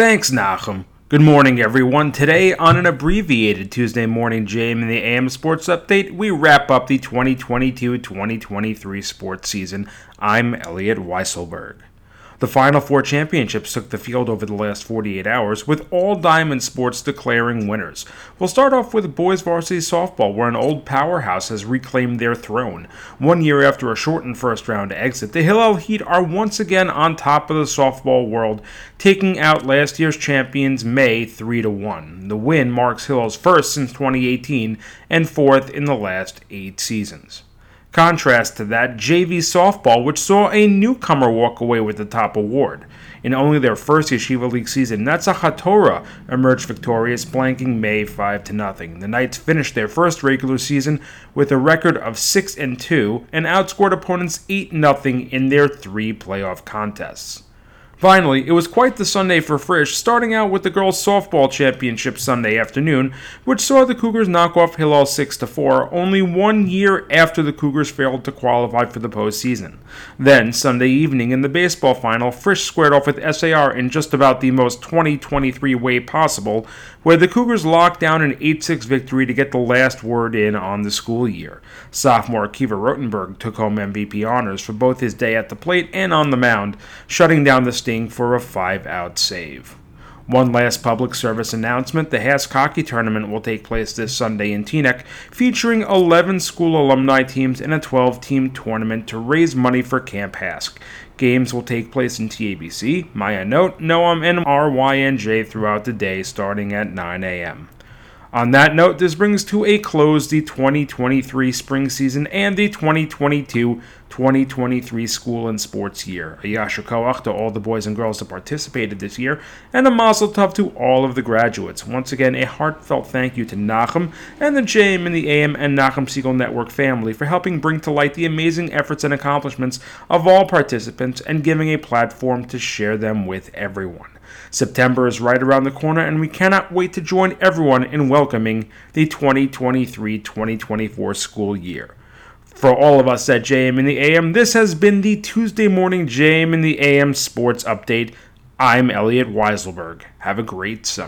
Thanks, Nachum. Good morning, everyone. Today, on an abbreviated Tuesday morning JM in the AM Sports Update, we wrap up the 2022 2023 sports season. I'm Elliot Weiselberg. The Final Four championships took the field over the last 48 hours, with all Diamond Sports declaring winners. We'll start off with boys varsity softball, where an old powerhouse has reclaimed their throne. One year after a shortened first round exit, the Hillel Heat are once again on top of the softball world, taking out last year's champions May 3 1. The win marks Hillel's first since 2018 and fourth in the last eight seasons. Contrast to that, JV softball, which saw a newcomer walk away with the top award. In only their first Yeshiva League season, Netzach emerged victorious, blanking May 5 to nothing. The Knights finished their first regular season with a record of 6 and 2 and outscored opponents 8 0 in their three playoff contests. Finally, it was quite the Sunday for Frisch, starting out with the girls' softball championship Sunday afternoon, which saw the Cougars knock off Hillel 6 4, only one year after the Cougars failed to qualify for the postseason. Then, Sunday evening in the baseball final, Frisch squared off with SAR in just about the most 2023 way possible, where the Cougars locked down an 8 6 victory to get the last word in on the school year. Sophomore Akiva Rotenberg took home MVP honors for both his day at the plate and on the mound, shutting down the for a five out save. One last public service announcement the HASC Hockey Tournament will take place this Sunday in Teaneck, featuring 11 school alumni teams in a 12 team tournament to raise money for Camp HASC. Games will take place in TABC, Ma'ayanot, Noam, and RYNJ throughout the day starting at 9 a.m. On that note, this brings to a close the 2023 spring season and the 2022 2023 school and sports year. A yasher koach to all the boys and girls that participated this year, and a mazel tov to all of the graduates. Once again, a heartfelt thank you to Nachum and the JM in the AM and Nachum Segal Network family for helping bring to light the amazing efforts and accomplishments of all participants and giving a platform to share them with everyone. September is right around the corner, and we cannot wait to join everyone in welcoming the 2023 2024 school year. For all of us at JM in the AM, this has been the Tuesday morning JM in the AM Sports Update. I'm Elliot Weiselberg. Have a great summer.